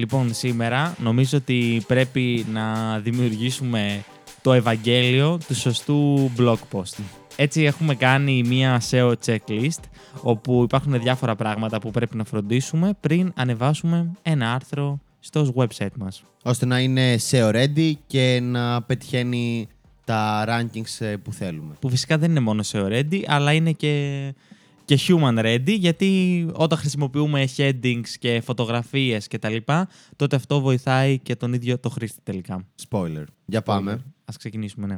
Λοιπόν, σήμερα νομίζω ότι πρέπει να δημιουργήσουμε το Ευαγγέλιο του σωστού blog post. Έτσι έχουμε κάνει μία SEO checklist όπου υπάρχουν διάφορα πράγματα που πρέπει να φροντίσουμε πριν ανεβάσουμε ένα άρθρο στο website μας. Ώστε να είναι SEO ready και να πετυχαίνει τα rankings ε, που θέλουμε. Που φυσικά δεν είναι μόνο SEO ready, αλλά είναι και, και human ready, γιατί όταν χρησιμοποιούμε headings και φωτογραφίες και τα λοιπά, τότε αυτό βοηθάει και τον ίδιο το χρήστη τελικά. Spoiler. Για πάμε. Ας ξεκινήσουμε, ναι.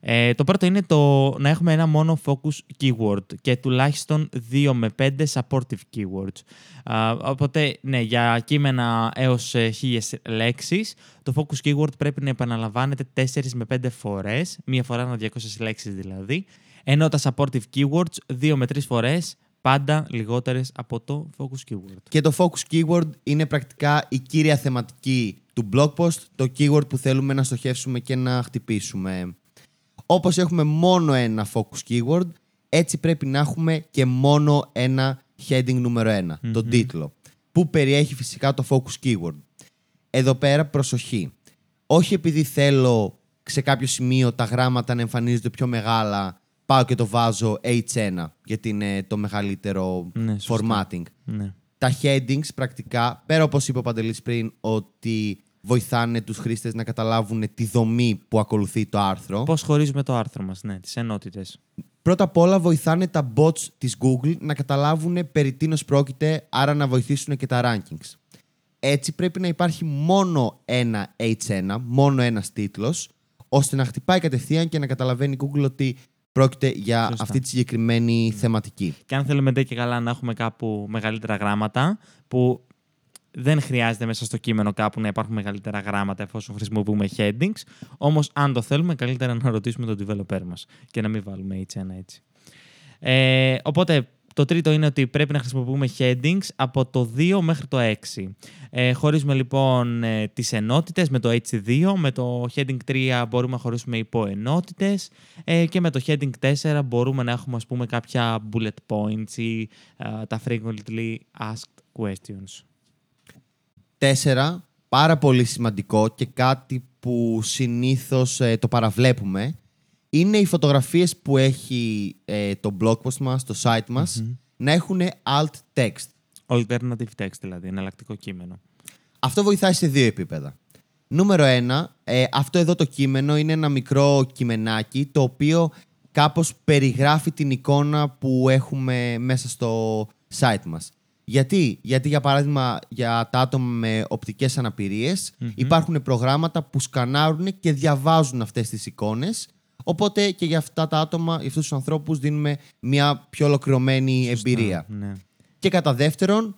Ε, το πρώτο είναι το να έχουμε ένα μόνο focus keyword και τουλάχιστον 2 με 5 supportive keywords. Α, οπότε, ναι, για κείμενα έως 1000 λέξεις, το focus keyword πρέπει να επαναλαμβάνεται 4 με 5 φορές, μία φορά ανά 200 λέξεις δηλαδή, ενώ τα supportive keywords 2 με 3 φορές πάντα λιγότερες από το focus keyword. Και το focus keyword είναι πρακτικά η κύρια θεματική του blog post, το keyword που θέλουμε να στοχεύσουμε και να χτυπήσουμε. Όπως έχουμε μόνο ένα focus keyword, έτσι πρέπει να έχουμε και μόνο ένα heading νούμερο ένα, τον τίτλο, που περιέχει φυσικά το focus keyword. Εδώ πέρα προσοχή. Όχι επειδή θέλω σε κάποιο σημείο τα γράμματα να εμφανίζονται πιο μεγάλα, πάω και το βάζω H1, γιατί είναι το μεγαλύτερο Ναι, σωστά. formatting. Ναι. Τα headings πρακτικά, πέρα όπως είπε ο Παντελής πριν, ότι βοηθάνε τους χρήστες να καταλάβουν τη δομή που ακολουθεί το άρθρο. Πώς χωρίζουμε το άρθρο μας, ναι, τις ενότητες. Πρώτα απ' όλα βοηθάνε τα bots της Google να καταλάβουν περί τίνος πρόκειται, άρα να βοηθήσουν και τα rankings. Έτσι πρέπει να υπάρχει μόνο ένα H1, μόνο ένας τίτλος, ώστε να χτυπάει κατευθείαν και να καταλαβαίνει η Google ότι πρόκειται για Σωστά. αυτή τη συγκεκριμένη θεματική. Και αν θέλουμε ντε και καλά να έχουμε κάπου μεγαλύτερα γράμματα, που δεν χρειάζεται μέσα στο κείμενο κάπου να υπάρχουν μεγαλύτερα γράμματα εφόσον χρησιμοποιούμε headings. Όμως, αν το θέλουμε, καλύτερα να ρωτήσουμε τον developer μας και να μην βάλουμε H1 έτσι. Ε, οπότε, το τρίτο είναι ότι πρέπει να χρησιμοποιούμε headings από το 2 μέχρι το 6. Ε, χωρίζουμε λοιπόν ε, τις ενότητες με το H2, με το heading 3 μπορούμε να χωρίσουμε υποενότητες ε, και με το heading 4 μπορούμε να έχουμε ας πούμε κάποια bullet points ή ε, τα frequently asked questions. Τέσσερα, πάρα πολύ σημαντικό και κάτι που συνήθως ε, το παραβλέπουμε, είναι οι φωτογραφίες που έχει ε, το blog post μας, το site μας, να έχουν alt text. Alternative text δηλαδή, εναλλακτικό κείμενο. Αυτό βοηθάει σε δύο επίπεδα. Νούμερο ένα, ε, αυτό εδώ το κείμενο είναι ένα μικρό κειμενάκι το οποίο κάπως περιγράφει την εικόνα που έχουμε μέσα στο site μας. Γιατί, Γιατί για παράδειγμα για τα άτομα με οπτικές αναπηρίες υπάρχουν προγράμματα που σκανάρουν και διαβάζουν αυτές τις εικόνες οπότε και για αυτά τα άτομα, για αυτούς τους ανθρώπους δίνουμε μια πιο ολοκληρωμένη εμπειρία. Ναι. Και κατά δεύτερον,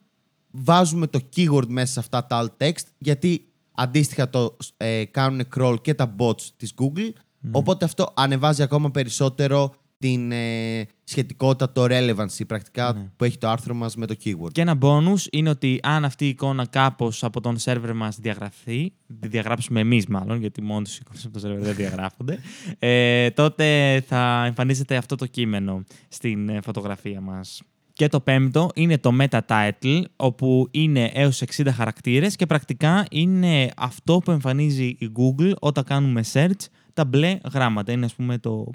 βάζουμε το keyword μέσα σε αυτά τα alt text, γιατί αντίστοιχα το ε, κάνουν crawl και τα bots της Google, οπότε αυτό ανεβάζει ακόμα περισσότερο την ε, σχετικότητα, το relevancy πρακτικά που έχει το άρθρο μας με το keyword. Και ένα bonus είναι ότι αν αυτή η εικόνα κάπως από τον σερβερ μας διαγραφεί, τη διαγράψουμε εμείς μάλλον, γιατί μόνο οι εικόνες από τον σερβερ δεν διαγράφονται, ε, τότε θα εμφανίζεται αυτό το κείμενο στην ε, φωτογραφία μας. Και το πέμπτο είναι το meta title, όπου είναι έως 60 χαρακτήρες και πρακτικά είναι αυτό που εμφανίζει η Google όταν κάνουμε search τα μπλε γράμματα. Είναι ας πούμε το,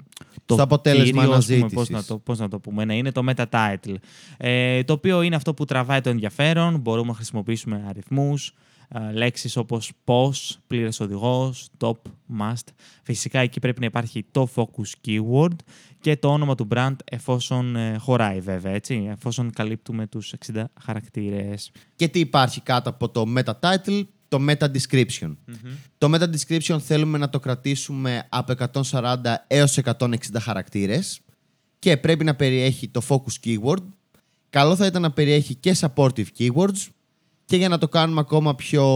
το Στο αποτέλεσμα κύριος, ας πούμε, αναζήτησης. πώς να το, πώς να το πούμε. Ναι, είναι το meta title. Ε, το οποίο είναι αυτό που τραβάει το ενδιαφέρον. Μπορούμε να χρησιμοποιήσουμε αριθμούς, ε, λέξεις όπως πώς, πλήρες οδηγός, top, must. Φυσικά εκεί πρέπει να υπάρχει το focus keyword και το όνομα του brand εφόσον ε, χωράει βέβαια, έτσι, εφόσον καλύπτουμε τους 60 χαρακτήρες. Και τι υπάρχει κάτω από το meta title, το meta description. Το meta description θέλουμε να το κρατήσουμε από 140 έως 160 χαρακτήρες και πρέπει να περιέχει το focus keyword. Καλό θα ήταν να περιέχει και supportive keywords και για να το κάνουμε ακόμα πιο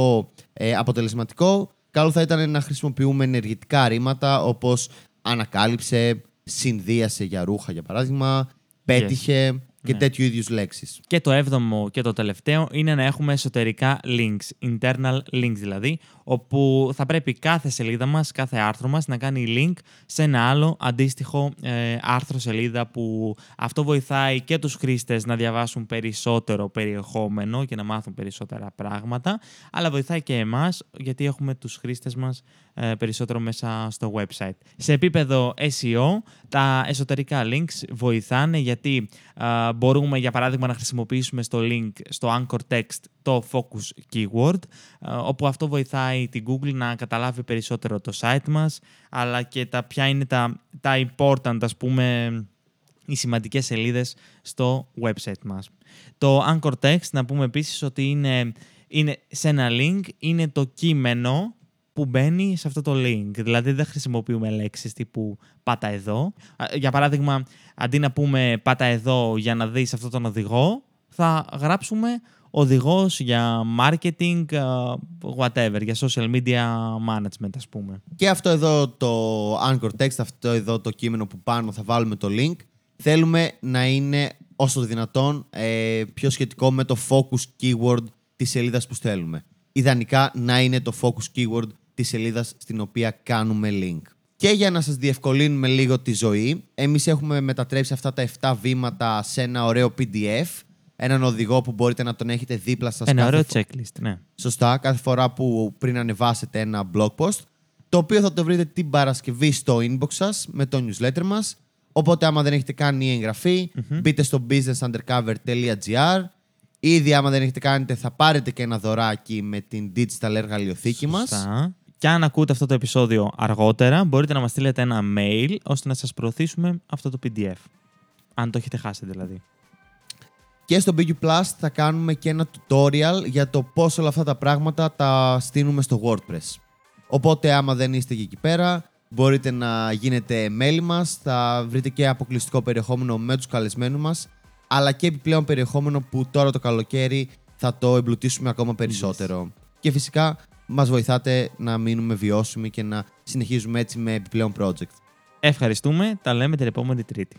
ε, αποτελεσματικό, καλό θα ήταν να χρησιμοποιούμε ενεργητικά ρήματα όπως ανακάλυψε, συνδύασε για ρούχα για παράδειγμα, πέτυχε, και Ναι. τέτοιου είδου λέξεις. Και το έβδομο και το τελευταίο είναι να έχουμε εσωτερικά links, internal links δηλαδή, όπου θα πρέπει κάθε σελίδα μας, κάθε άρθρο μας να κάνει link σε ένα άλλο αντίστοιχο ε, άρθρο σελίδα που αυτό βοηθάει και τους χρήστες να διαβάσουν περισσότερο περιεχόμενο και να μάθουν περισσότερα πράγματα, αλλά βοηθάει και εμάς γιατί έχουμε τους χρήστες μας ε, περισσότερο μέσα στο website. Σε επίπεδο SEO, τα εσωτερικά links βοηθάνε γιατί α, μπορούμε για παράδειγμα να χρησιμοποιήσουμε στο link στο anchor text το focus keyword α, όπου αυτό βοηθάει την Google να καταλάβει περισσότερο το site μας αλλά και τα ποια είναι τα, τα important ας πούμε οι σημαντικές σελίδες στο website μας. Το anchor text να πούμε επίσης ότι είναι, είναι σε ένα link είναι το κείμενο που μπαίνει σε αυτό το link. Δηλαδή δεν χρησιμοποιούμε λέξεις τύπου πάτα εδώ. Α, Για παράδειγμα, αντί να πούμε πάτα εδώ για να δεις αυτόν τον οδηγό, θα γράψουμε οδηγός για marketing, α, whatever, για social media management ας πούμε. Και αυτό εδώ το anchor text, αυτό εδώ το κείμενο που πάνω θα βάλουμε το link, θέλουμε να είναι όσο το δυνατόν ε, πιο σχετικό με το focus keyword της σελίδας που στέλνουμε. Ιδανικά να είναι το focus keyword της σελίδας στην οποία κάνουμε link. Και για να σας διευκολύνουμε λίγο τη ζωή, εμείς έχουμε μετατρέψει αυτά τα 7 βήματα σε ένα ωραίο PDF, έναν οδηγό που μπορείτε να τον έχετε δίπλα σας Ένα κάθε ωραίο φο- checklist, ναι. Σωστά, κάθε φορά που πριν ανεβάσετε ένα blog post, το οποίο θα το βρείτε την Παρασκευή στο inbox σας με το newsletter μας. Οπότε άμα δεν έχετε κάνει εγγραφή, μπείτε στο businessundercover.gr Ήδη άμα δεν έχετε κάνει θα πάρετε και ένα δωράκι με την digital εργαλειοθήκη μας. Σωστά. Και αν ακούτε αυτό το επεισόδιο αργότερα, μπορείτε να μας στείλετε ένα mail ώστε να σας προωθήσουμε αυτό το PDF. Αν το έχετε χάσει δηλαδή. Και στο BQ Plus θα κάνουμε και ένα tutorial για το πώς όλα αυτά τα πράγματα τα στείλουμε στο WordPress. Οπότε άμα δεν είστε και εκεί πέρα, μπορείτε να γίνετε μέλη μας, θα βρείτε και αποκλειστικό περιεχόμενο με τους καλεσμένους μας, αλλά και επιπλέον περιεχόμενο που τώρα το καλοκαίρι θα το εμπλουτίσουμε ακόμα περισσότερο. Και φυσικά μας βοηθάτε να μείνουμε βιώσιμοι και να συνεχίζουμε έτσι με επιπλέον project. Ευχαριστούμε. Τα λέμε την επόμενη Τρίτη.